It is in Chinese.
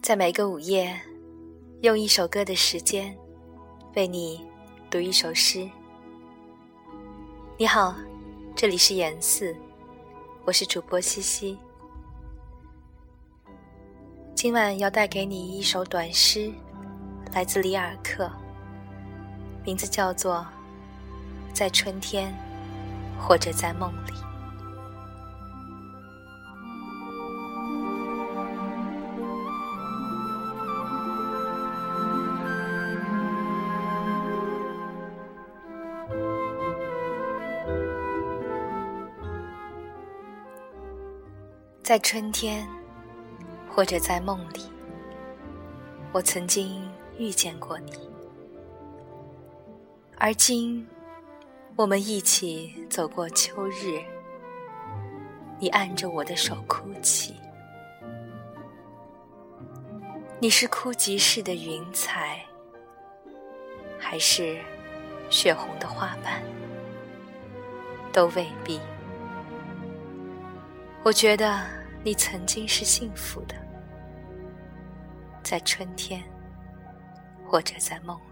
在每个午夜，用一首歌的时间，为你读一首诗。你好，这里是严四，我是主播西西。今晚要带给你一首短诗，来自里尔克，名字叫做《在春天，或者在梦里》。在春天，或者在梦里，我曾经遇见过你。而今，我们一起走过秋日，你按着我的手哭泣。你是哭集似的云彩，还是血红的花瓣，都未必。我觉得。你曾经是幸福的，在春天，或者在梦里。